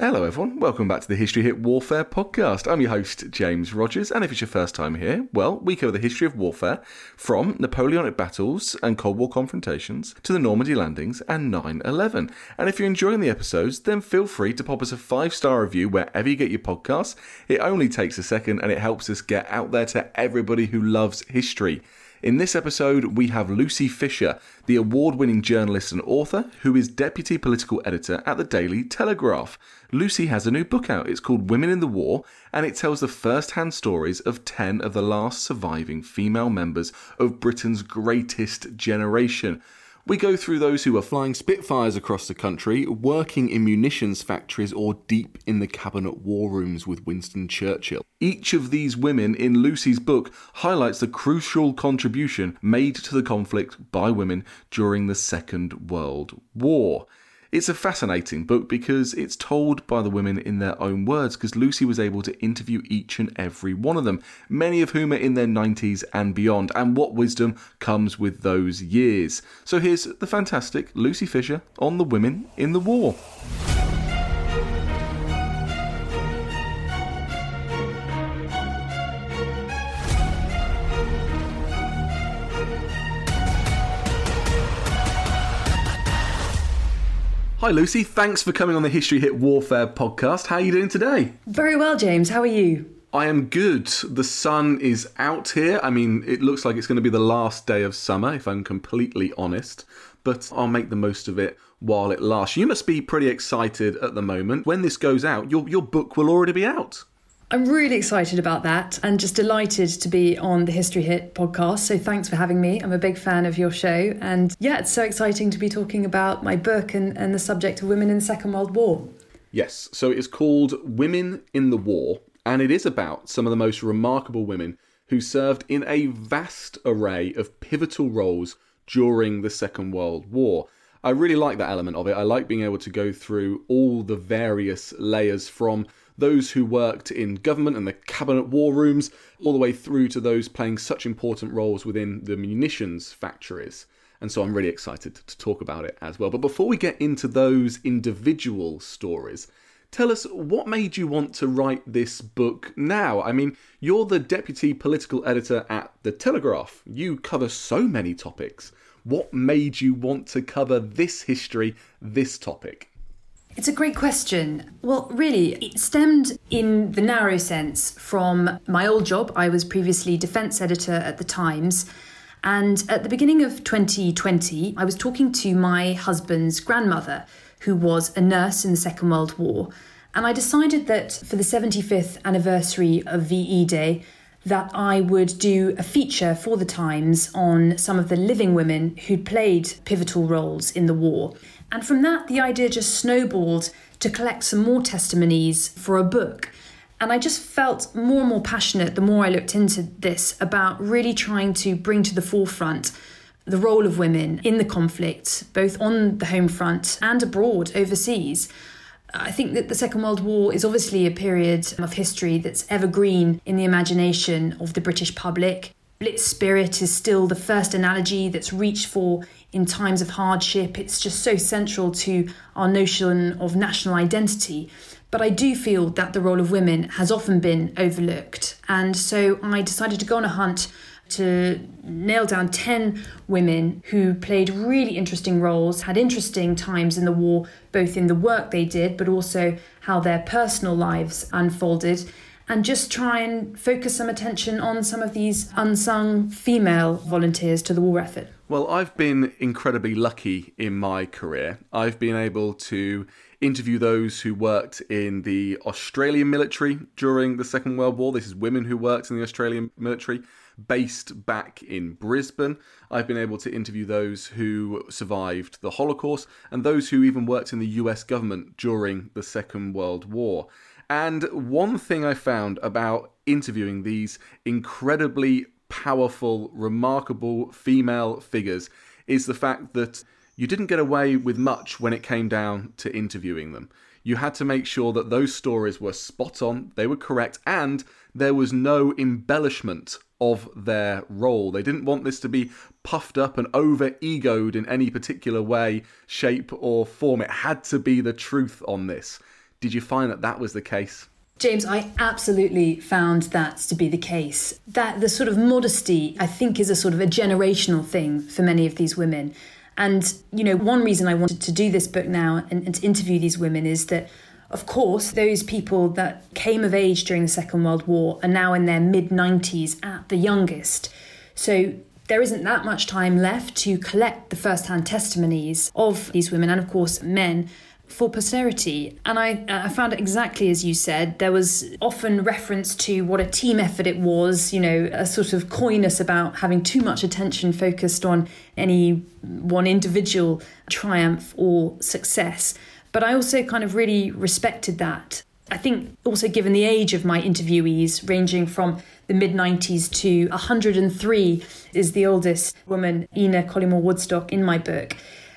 Hello, everyone. Welcome back to the History Hit Warfare podcast. I'm your host, James Rogers, and if it's your first time here, well, we cover the history of warfare from Napoleonic battles and Cold War confrontations to the Normandy landings and 9 11. And if you're enjoying the episodes, then feel free to pop us a five star review wherever you get your podcasts. It only takes a second and it helps us get out there to everybody who loves history. In this episode, we have Lucy Fisher, the award winning journalist and author who is deputy political editor at the Daily Telegraph. Lucy has a new book out. It's called Women in the War, and it tells the first hand stories of 10 of the last surviving female members of Britain's greatest generation. We go through those who were flying Spitfires across the country, working in munitions factories, or deep in the cabinet war rooms with Winston Churchill. Each of these women in Lucy's book highlights the crucial contribution made to the conflict by women during the Second World War. It's a fascinating book because it's told by the women in their own words, because Lucy was able to interview each and every one of them, many of whom are in their 90s and beyond, and what wisdom comes with those years. So here's the fantastic Lucy Fisher on the women in the war. Hi Lucy, thanks for coming on the History Hit Warfare podcast. How are you doing today? Very well, James. How are you? I am good. The sun is out here. I mean, it looks like it's going to be the last day of summer, if I'm completely honest, but I'll make the most of it while it lasts. You must be pretty excited at the moment. When this goes out, your, your book will already be out. I'm really excited about that and just delighted to be on the History Hit podcast. So thanks for having me. I'm a big fan of your show. And yeah, it's so exciting to be talking about my book and, and the subject of women in the Second World War. Yes, so it's called Women in the War, and it is about some of the most remarkable women who served in a vast array of pivotal roles during the Second World War. I really like that element of it. I like being able to go through all the various layers from those who worked in government and the cabinet war rooms, all the way through to those playing such important roles within the munitions factories. And so I'm really excited to talk about it as well. But before we get into those individual stories, tell us what made you want to write this book now? I mean, you're the deputy political editor at The Telegraph. You cover so many topics. What made you want to cover this history, this topic? It's a great question. Well, really, it stemmed in the narrow sense from my old job. I was previously defence editor at the Times. And at the beginning of 2020, I was talking to my husband's grandmother, who was a nurse in the Second World War. And I decided that for the 75th anniversary of VE Day, that I would do a feature for the Times on some of the living women who'd played pivotal roles in the war. And from that, the idea just snowballed to collect some more testimonies for a book. And I just felt more and more passionate the more I looked into this about really trying to bring to the forefront the role of women in the conflict, both on the home front and abroad, overseas. I think that the Second World War is obviously a period of history that's evergreen in the imagination of the British public. Blitz spirit is still the first analogy that's reached for in times of hardship. It's just so central to our notion of national identity. But I do feel that the role of women has often been overlooked. And so I decided to go on a hunt to nail down 10 women who played really interesting roles, had interesting times in the war, both in the work they did, but also how their personal lives unfolded. And just try and focus some attention on some of these unsung female volunteers to the war effort. Well, I've been incredibly lucky in my career. I've been able to interview those who worked in the Australian military during the Second World War. This is women who worked in the Australian military based back in Brisbane. I've been able to interview those who survived the Holocaust and those who even worked in the US government during the Second World War. And one thing I found about interviewing these incredibly powerful, remarkable female figures is the fact that you didn't get away with much when it came down to interviewing them. You had to make sure that those stories were spot on, they were correct, and there was no embellishment of their role. They didn't want this to be puffed up and over egoed in any particular way, shape, or form. It had to be the truth on this. Did you find that that was the case? James, I absolutely found that to be the case. That the sort of modesty, I think, is a sort of a generational thing for many of these women. And, you know, one reason I wanted to do this book now and, and to interview these women is that of course, those people that came of age during the Second World War are now in their mid 90s at the youngest. So there isn't that much time left to collect the first hand testimonies of these women and, of course, men for posterity. And I, I found it exactly as you said. There was often reference to what a team effort it was, you know, a sort of coyness about having too much attention focused on any one individual triumph or success. But I also kind of really respected that. I think also given the age of my interviewees, ranging from the mid 90s to 103 is the oldest woman, Ena Collymore Woodstock, in my book,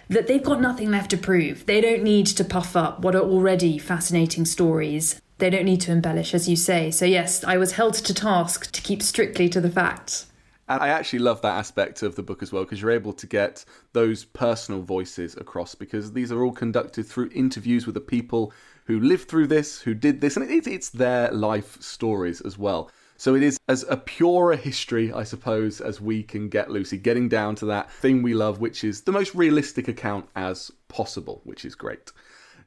that they've got nothing left to prove. They don't need to puff up what are already fascinating stories. They don't need to embellish, as you say. So, yes, I was held to task to keep strictly to the facts. And I actually love that aspect of the book as well because you're able to get those personal voices across because these are all conducted through interviews with the people who lived through this, who did this, and it's their life stories as well. So it is as a pure a history, I suppose, as we can get, Lucy, getting down to that thing we love, which is the most realistic account as possible, which is great.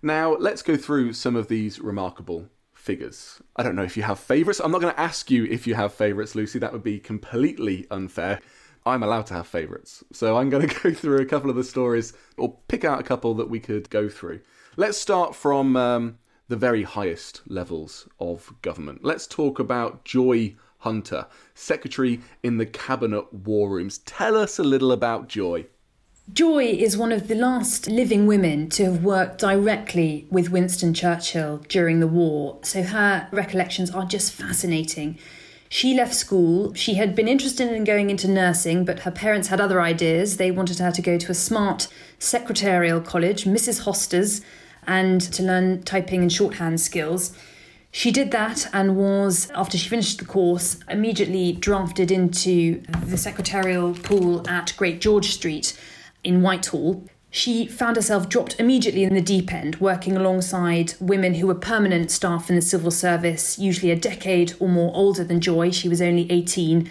Now, let's go through some of these remarkable figures. I don't know if you have favourites. I'm not going to ask you if you have favourites, Lucy. That would be completely unfair. I'm allowed to have favourites. So I'm going to go through a couple of the stories or pick out a couple that we could go through. Let's start from um, the very highest levels of government. Let's talk about Joy Hunter, Secretary in the Cabinet War Rooms. Tell us a little about Joy. Joy is one of the last living women to have worked directly with Winston Churchill during the war, so her recollections are just fascinating. She left school. She had been interested in going into nursing, but her parents had other ideas. They wanted her to go to a smart secretarial college, Mrs. Hoster's, and to learn typing and shorthand skills. She did that and was, after she finished the course, immediately drafted into the secretarial pool at Great George Street in Whitehall, she found herself dropped immediately in the deep end, working alongside women who were permanent staff in the civil service, usually a decade or more older than Joy. She was only 18.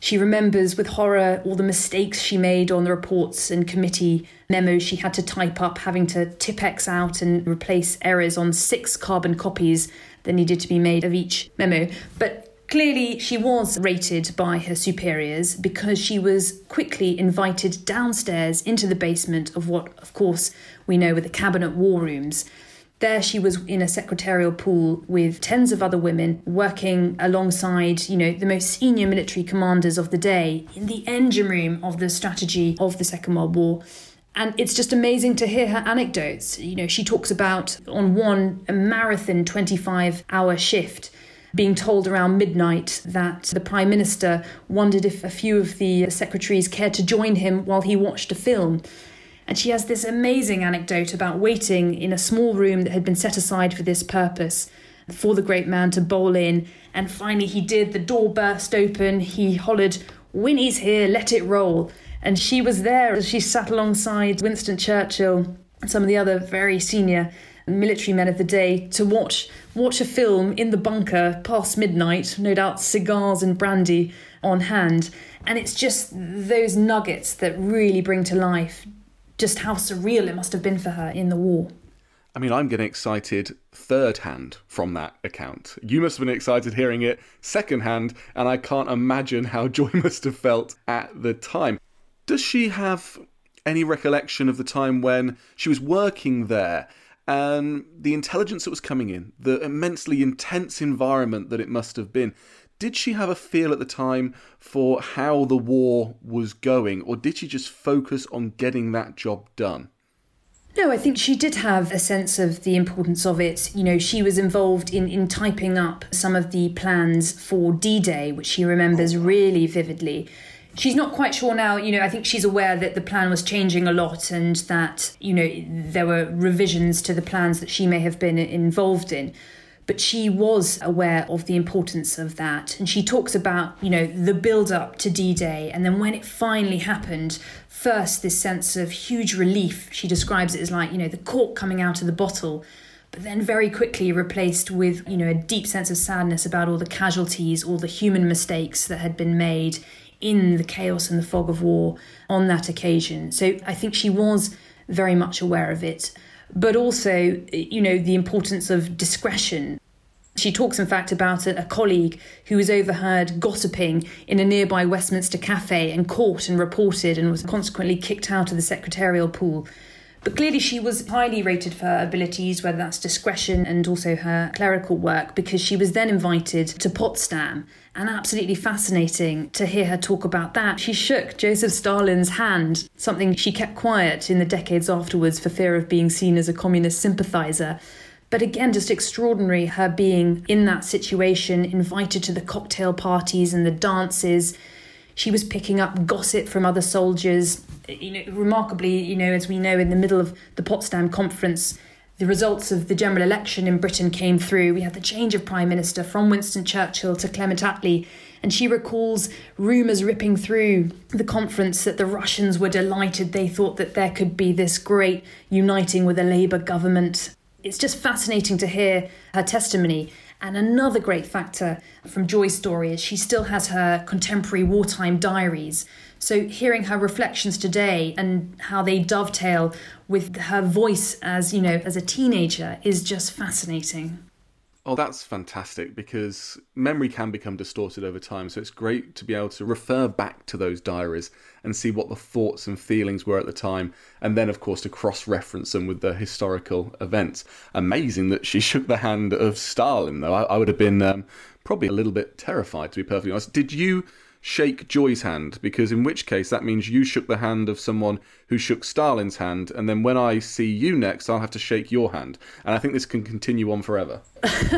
She remembers with horror all the mistakes she made on the reports and committee memos she had to type up, having to Tipp-Ex out and replace errors on six carbon copies that needed to be made of each memo. But Clearly, she was rated by her superiors because she was quickly invited downstairs into the basement of what, of course, we know were the cabinet war rooms. There she was in a secretarial pool with tens of other women working alongside, you know, the most senior military commanders of the day in the engine room of the strategy of the Second World War. And it's just amazing to hear her anecdotes. You know, she talks about on one marathon 25 hour shift being told around midnight that the Prime Minister wondered if a few of the secretaries cared to join him while he watched a film. And she has this amazing anecdote about waiting in a small room that had been set aside for this purpose for the great man to bowl in. And finally, he did. The door burst open. He hollered, Winnie's here, let it roll. And she was there as she sat alongside Winston Churchill and some of the other very senior military men of the day to watch watch a film in the bunker past midnight, no doubt cigars and brandy on hand. And it's just those nuggets that really bring to life just how surreal it must have been for her in the war. I mean, I'm getting excited third hand from that account. You must have been excited hearing it second hand, and I can't imagine how Joy must have felt at the time. Does she have any recollection of the time when she was working there and the intelligence that was coming in, the immensely intense environment that it must have been? Did she have a feel at the time for how the war was going, or did she just focus on getting that job done? No, I think she did have a sense of the importance of it. You know, she was involved in, in typing up some of the plans for D Day, which she remembers really vividly. She's not quite sure now, you know, I think she's aware that the plan was changing a lot and that, you know, there were revisions to the plans that she may have been involved in but she was aware of the importance of that. And she talks about, you know, the build up to D Day. And then when it finally happened, first, this sense of huge relief. She describes it as like, you know, the cork coming out of the bottle. But then very quickly replaced with, you know, a deep sense of sadness about all the casualties, all the human mistakes that had been made in the chaos and the fog of war on that occasion. So I think she was very much aware of it but also, you know, the importance of discretion. She talks, in fact, about a, colleague who was overheard gossiping in a nearby Westminster cafe and caught and reported and was consequently kicked out of the secretarial pool. But clearly, she was highly rated for her abilities, whether that's discretion and also her clerical work, because she was then invited to Potsdam and absolutely fascinating to hear her talk about that. She shook Joseph Stalin's hand, something she kept quiet in the decades afterwards for fear of being seen as a communist sympathizer. But again, just extraordinary her being in that situation, invited to the cocktail parties and the dances. She was picking up gossip from other soldiers. You know, remarkably, you know, as we know, in the middle of the Potsdam conference, the results of the general election in Britain came through. We had the change of Prime Minister from Winston Churchill to Clement Attlee, and she recalls rumours ripping through the conference that the Russians were delighted. They thought that there could be this great uniting with a Labour government. It's just fascinating to hear her testimony. And another great factor from Joy's story is she still has her contemporary wartime diaries. So, hearing her reflections today and how they dovetail with her voice as, you know, as a teenager is just fascinating. Oh, that's fantastic because memory can become distorted over time. So it's great to be able to refer back to those diaries and see what the thoughts and feelings were at the time. And then, of course, to cross reference them with the historical events. Amazing that she shook the hand of Stalin, though. I, I would have been um, probably a little bit terrified, to be perfectly honest. Did you shake Joy's hand, because in which case that means you shook the hand of someone who shook Stalin's hand, and then when I see you next, I'll have to shake your hand. And I think this can continue on forever.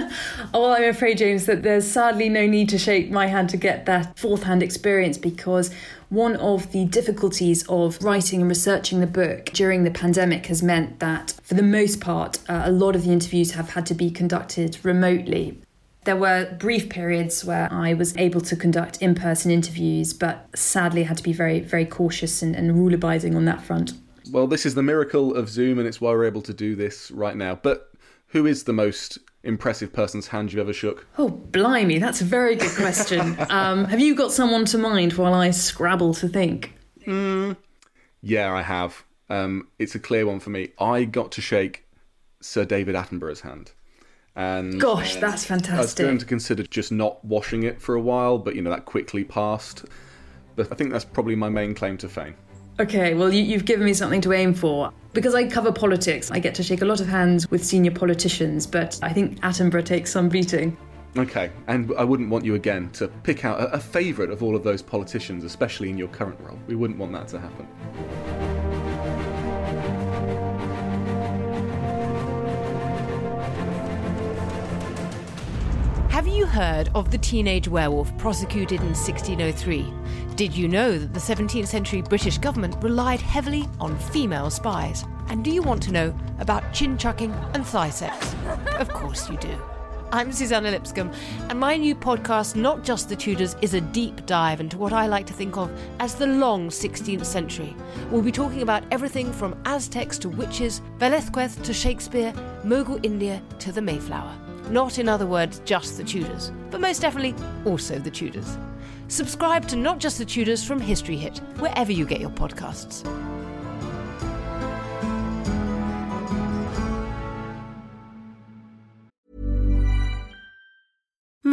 well, I'm afraid, James, that there's sadly no need to shake my hand to get that fourth hand experience because one of the difficulties of writing and researching the book during the pandemic has meant that, for the most part, uh, a lot of the interviews have had to be conducted remotely. There were brief periods where I was able to conduct in person interviews, but sadly had to be very, very cautious and, and rule abiding on that front. Well, this is the miracle of Zoom, and it's why we're able to do this right now. But who is the most impressive person's hand you've ever shook? Oh, blimey, that's a very good question. um, have you got someone to mind while I scrabble to think? Mm, yeah, I have. Um, it's a clear one for me. I got to shake Sir David Attenborough's hand. And gosh, that's fantastic. I was going to consider just not washing it for a while, but you know that quickly passed. But I think that's probably my main claim to fame. Okay, well, you, have given me something to aim for. Because I cover politics, I get to shake a lot of hands with senior politicians, but I think Attenborough takes some beating. Okay, and I wouldn't want you again to pick out a, a favourite of all of those politicians, especially in your current role. We wouldn't want that to happen. Have you heard of the teenage werewolf prosecuted in 1603? Did you know that the 17th century British government relied heavily on female spies? And do you want to know about chin chucking and thigh sex? Of course you do. I'm Suzannah Lipscomb, and my new podcast, Not Just the Tudors, is a deep dive into what I like to think of as the long 16th century. We'll be talking about everything from Aztecs to witches, Velázquez to Shakespeare, Mughal India to the Mayflower. Not, in other words, just the Tudors, but most definitely also the Tudors. Subscribe to Not Just the Tudors from History Hit, wherever you get your podcasts.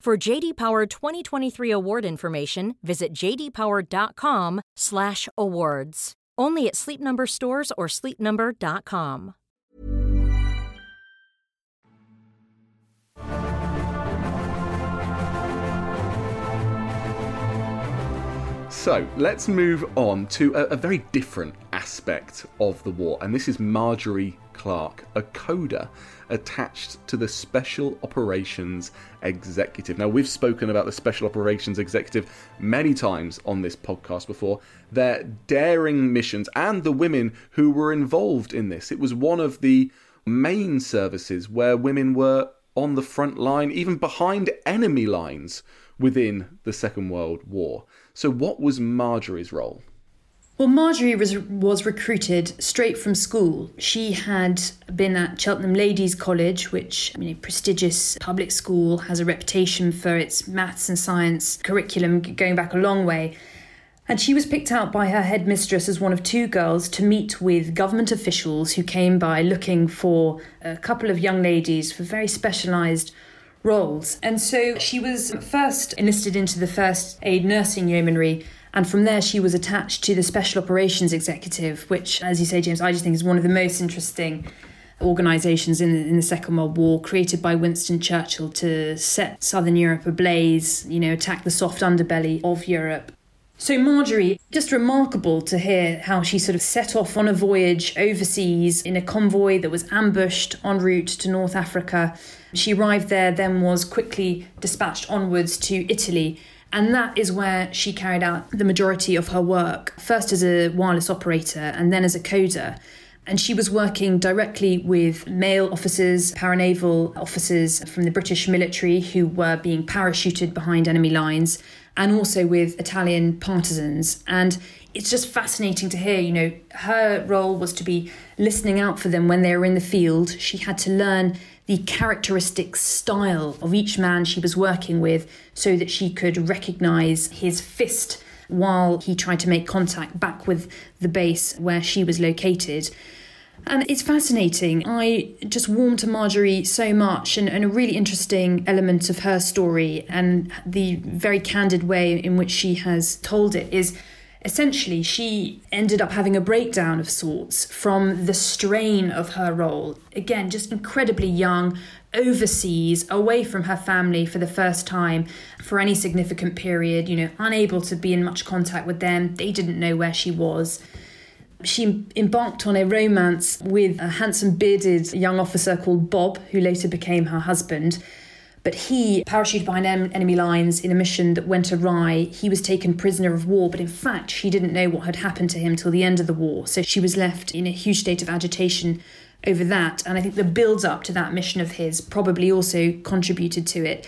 For JD Power 2023 award information, visit jdpower.com/awards. Only at Sleep Number stores or sleepnumber.com. So let's move on to a, a very different aspect of the war, and this is Marjorie Clark, a coder attached to the Special Operations Executive. Now, we've spoken about the Special Operations Executive many times on this podcast before. Their daring missions and the women who were involved in this. It was one of the main services where women were on the front line, even behind enemy lines within the Second World War. So, what was Marjorie's role? Well, Marjorie was was recruited straight from school. She had been at Cheltenham Ladies College, which you know, prestigious public school, has a reputation for its maths and science curriculum going back a long way. And she was picked out by her headmistress as one of two girls to meet with government officials who came by looking for a couple of young ladies for very specialised roles. And so she was first enlisted into the first aid nursing yeomanry and from there, she was attached to the Special Operations Executive, which, as you say, James, I just think is one of the most interesting organisations in the, in the Second World War, created by Winston Churchill to set Southern Europe ablaze, you know, attack the soft underbelly of Europe. So, Marjorie, just remarkable to hear how she sort of set off on a voyage overseas in a convoy that was ambushed en route to North Africa. She arrived there, then was quickly dispatched onwards to Italy and that is where she carried out the majority of her work, first as a wireless operator and then as a coder. And she was working directly with male officers, paranaval officers from the British military who were being parachuted behind enemy lines, and also with Italian partisans. And it's just fascinating to hear, you know, her role was to be listening out for them when they were in the field. She had to learn the characteristic style of each man she was working with so that she could recognize his fist while he tried to make contact back with the base where she was located. And it's fascinating. I just warm to Marjorie so much, and, and, a really interesting element of her story, and the very candid way in which she has told it is essentially she ended up having a breakdown of sorts from the strain of her role. Again, just incredibly young, overseas, away from her family for the first time for any significant period, you know, unable to be in much contact with them. They didn't know where she was. She embarked on a romance with a handsome bearded young officer called Bob, who later became her husband. But he parachuted behind enemy lines in a mission that went awry. He was taken prisoner of war, but in fact, she didn't know what had happened to him till the end of the war. So she was left in a huge state of agitation over that. And I think the build up to that mission of his probably also contributed to it.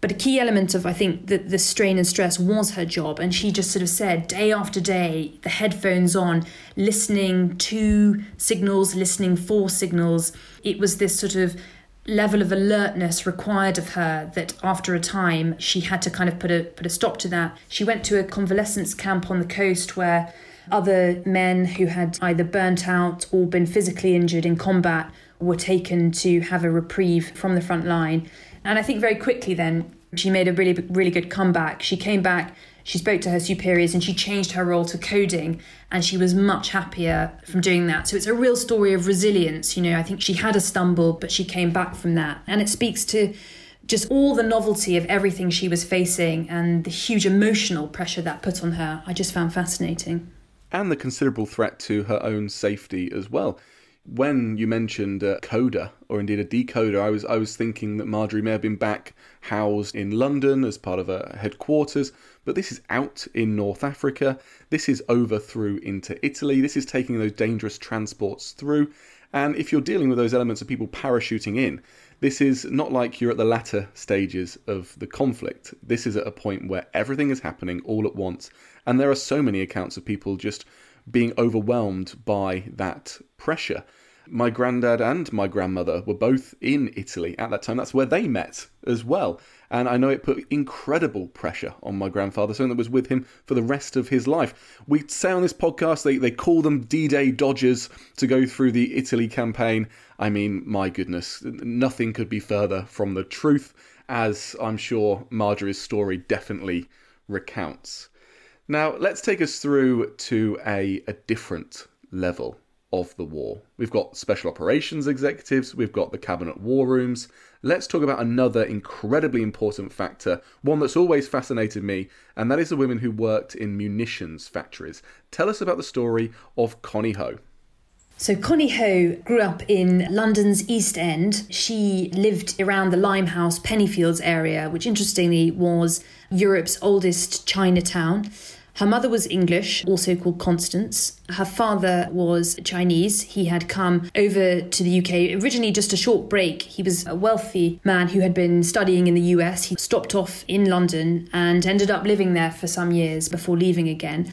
But a key element of, I think, the, the strain and stress was her job. And she just sort of said, day after day, the headphones on, listening to signals, listening for signals. It was this sort of level of alertness required of her that after a time she had to kind of put a put a stop to that. She went to a convalescence camp on the coast where other men who had either burnt out or been physically injured in combat were taken to have a reprieve from the front line. And I think very quickly then she made a really really good comeback. She came back she spoke to her superiors and she changed her role to coding and she was much happier from doing that. So it's a real story of resilience. You know, I think she had a stumble, but she came back from that. And it speaks to just all the novelty of everything she was facing and the huge emotional pressure that put on her. I just found fascinating. And the considerable threat to her own safety as well when you mentioned a coder or indeed a decoder, I was I was thinking that Marjorie may have been back housed in London as part of a headquarters, but this is out in North Africa. This is over through into Italy. This is taking those dangerous transports through. And if you're dealing with those elements of people parachuting in, this is not like you're at the latter stages of the conflict. This is at a point where everything is happening all at once, and there are so many accounts of people just being overwhelmed by that pressure. My granddad and my grandmother were both in Italy at that time. That's where they met as well. And I know it put incredible pressure on my grandfather, something that was with him for the rest of his life. We say on this podcast they, they call them D Day Dodgers to go through the Italy campaign. I mean, my goodness, nothing could be further from the truth, as I'm sure Marjorie's story definitely recounts. Now, let's take us through to a, a different level of the war. We've got special operations executives, we've got the cabinet war rooms. Let's talk about another incredibly important factor, one that's always fascinated me, and that is the women who worked in munitions factories. Tell us about the story of Connie Ho. So, Connie Ho grew up in London's East End. She lived around the Limehouse Pennyfields area, which interestingly was Europe's oldest Chinatown. Her mother was English, also called Constance. Her father was Chinese. He had come over to the UK originally just a short break. He was a wealthy man who had been studying in the US. He stopped off in London and ended up living there for some years before leaving again.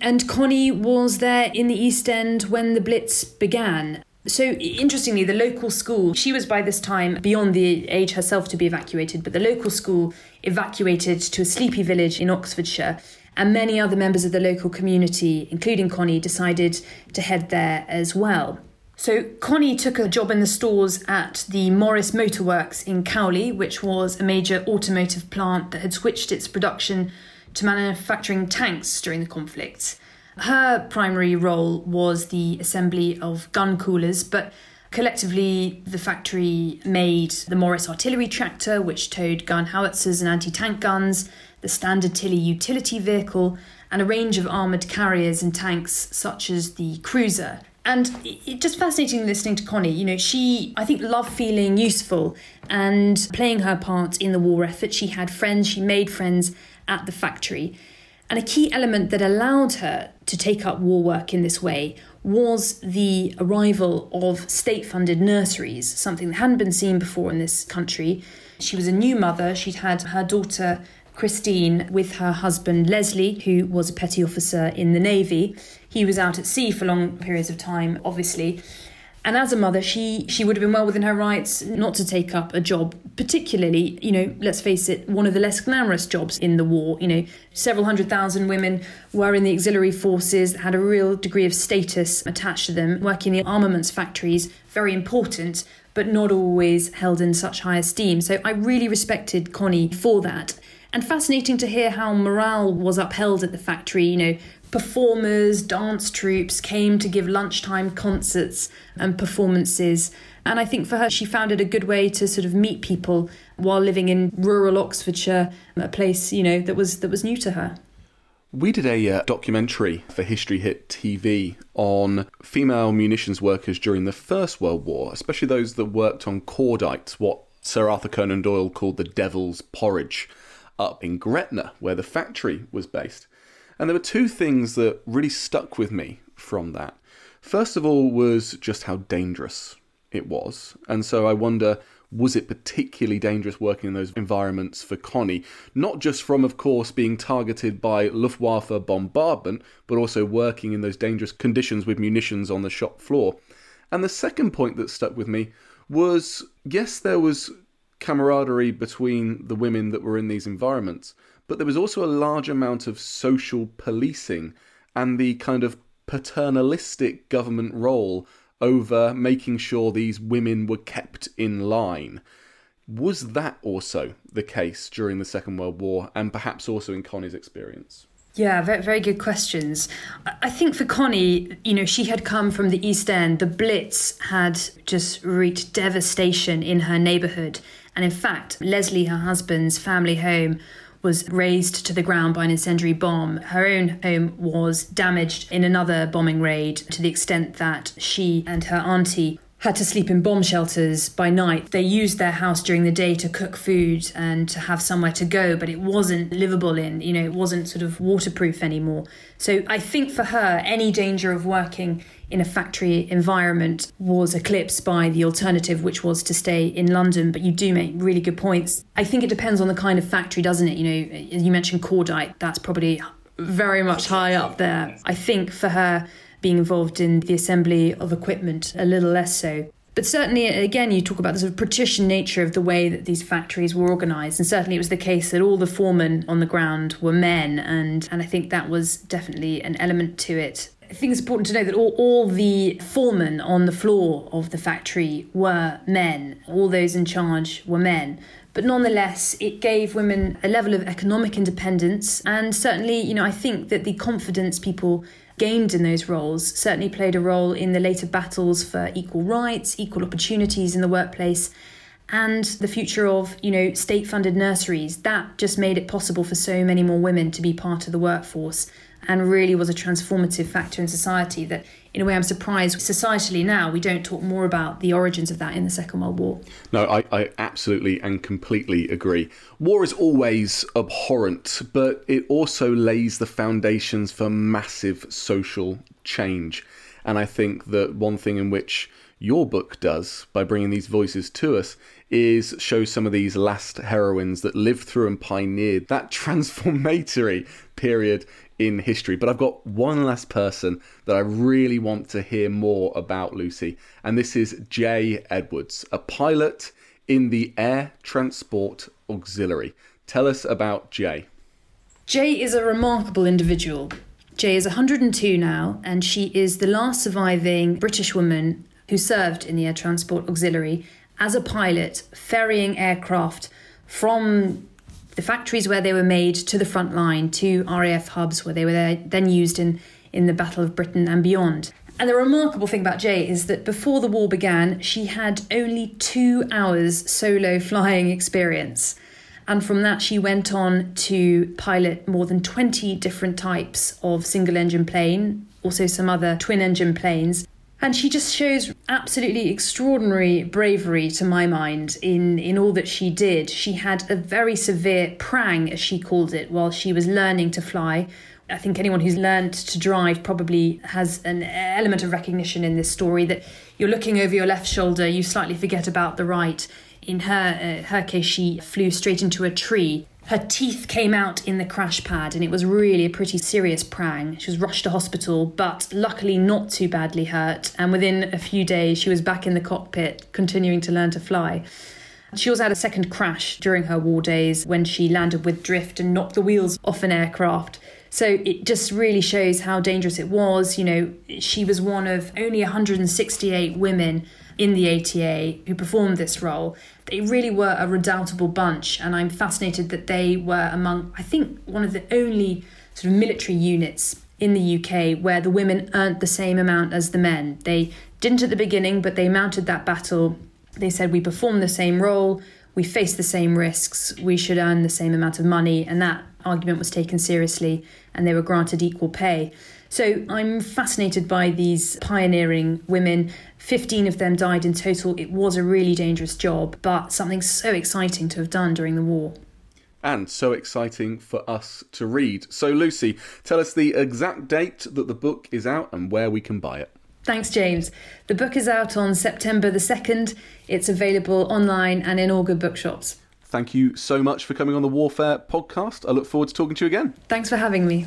And Connie was there in the East End when the Blitz began. So, interestingly, the local school, she was by this time beyond the age herself to be evacuated, but the local school evacuated to a sleepy village in Oxfordshire and many other members of the local community, including Connie, decided to head there as well. So Connie took a job in the stores at the Morris Motor Works in Cowley, which was a major automotive plant that had switched its production to manufacturing tanks during the conflict. Her primary role was the assembly of gun coolers, but collectively the factory made the Morris artillery tractor, which towed gun howitzers and anti tank guns, the standard Tilly utility vehicle, and a range of armoured carriers and tanks such as the cruiser. And it just fascinating listening to Connie. You know, she, I think, loved feeling useful and playing her part in the war effort. She had friends, she made friends at the factory. And a key element that allowed her to take up war work in this way was the arrival of state funded nurseries, something that hadn't been seen before in this country. She was a new mother, she'd had her daughter Christine with her husband Leslie, who was a petty officer in the Navy. He was out at sea for long periods of time, obviously. And as a mother, she she would have been well within her rights not to take up a job, particularly, you know, let's face it, one of the less glamorous jobs in the war. You know, several hundred thousand women were in the auxiliary forces, had a real degree of status attached to them, working in the armaments factories, very important, but not always held in such high esteem. So I really respected Connie for that. And fascinating to hear how morale was upheld at the factory. You know, performers, dance troupes came to give lunchtime concerts and performances. And I think for her, she found it a good way to sort of meet people while living in rural Oxfordshire, a place, you know, that was that was new to her. We did a uh, documentary for History Hit TV on female munitions workers during the First World War, especially those that worked on cordites, what Sir Arthur Conan Doyle called The Devil's Porridge up in Gretna, where the factory was based. And there were two things that really stuck with me from that. First of all, was just how dangerous it was. And so I wonder was it particularly dangerous working in those environments for Connie? Not just from, of course, being targeted by Luftwaffe bombardment, but also working in those dangerous conditions with munitions on the shop floor. And the second point that stuck with me was yes, there was camaraderie between the women that were in these environments, but there was also a large amount of social policing and the kind of paternalistic government role over making sure these women were kept in line. Was that also the case during the Second World War and perhaps also in Connie's experience? Yeah, very, good questions. I think for Connie, you know, she had come from the East End. The Blitz had just wreaked devastation in her neighbourhood. And in fact, Leslie, her husband's family home, was razed to the ground by an incendiary bomb. Her own home was damaged in another bombing raid to the extent that she and her auntie had to sleep in bomb shelters by night. They used their house during the day to cook food and to have somewhere to go, but it wasn't livable in, you know, it wasn't sort of waterproof anymore. So I think for her, any danger of working in a factory environment was eclipsed by the alternative, which was to stay in London. But you do make really good points. I think it depends on the kind of factory, doesn't it? You know, you mentioned Cordite, that's probably very much high up there. I think for her, being involved in the assembly of equipment, a little less so. But certainly, again, you talk about the sort of patrician nature of the way that these factories were organised, and certainly it was the case that all the foremen on the ground were men, and and I think that was definitely an element to it. I think it's important to know that all, all the foremen on the floor of the factory were men. All those in charge were men. But nonetheless, it gave women a level of economic independence, and certainly, you know, I think that the confidence people gained in those roles certainly played a role in the later battles for equal rights, equal opportunities in the workplace, and the future of, you know, state-funded nurseries. That just made it possible for so many more women to be part of the workforce and really was a transformative factor in society that in a way I'm surprised societally now we don't talk more about the origins of that in the Second World War. No, I, I absolutely and completely agree. War is always abhorrent, but it also lays the foundations for massive social change. And I think that one thing in which your book does by bringing these voices to us is show some of these last heroines that lived through and pioneered that transformatory period in history. But I've got one last person that I really want to hear more about, Lucy, and this is Jaye Edwards, a pilot in the Air Transport Auxiliary. Tell us about Jaye. Jaye is a remarkable individual. Jaye is 102 now, and she is the last surviving British woman who served in the Air Transport Auxiliary as a pilot, ferrying aircraft from the factories where they were made to the front line, to RAF hubs where they were then used in, in the Battle of Britain and beyond. And the remarkable thing about Jaye is that before the war began, she had only two hours solo flying experience. And from that, she went on to pilot more than 20 different types of single engine plane, also some other twin engine planes, and she just shows absolutely extraordinary bravery to my mind in, in all that she did. She had a very severe prang, as she called it, while she was learning to fly. I think anyone who's learned to drive probably has an element of recognition in this story that you're looking over your left shoulder, you slightly forget about the right. In her uh, her case, she flew straight into a tree her teeth came out in the crash pad, and it was really a pretty serious prang. She was rushed to hospital, but luckily not too badly hurt. And within a few days, she was back in the cockpit, continuing to learn to fly. She also had a second crash during her war days when she landed with drift and knocked the wheels off an aircraft. So it just really shows how dangerous it was. You know, she was one of only 168 women in the ATA who performed this role they really were a redoubtable bunch, and I'm fascinated that they were among, I think, one of the only sort of military units in the UK where the women earned the same amount as the men. They didn't at the beginning, but they mounted that battle. They said, We perform the same role, we face the same risks, we should earn the same amount of money, and that argument was taken seriously and they were granted equal pay. So I'm fascinated by these pioneering women. 15 of them died in total. It was a really dangerous job, but something so exciting to have done during the war. And so exciting for us to read. So, Lucy, tell us the exact date that the book is out and where we can buy it. Thanks, James. The book is out on September the 2nd. It's available online and in all good bookshops. Thank you so much for coming on the Warfare podcast. I look forward to talking to you again. Thanks for having me.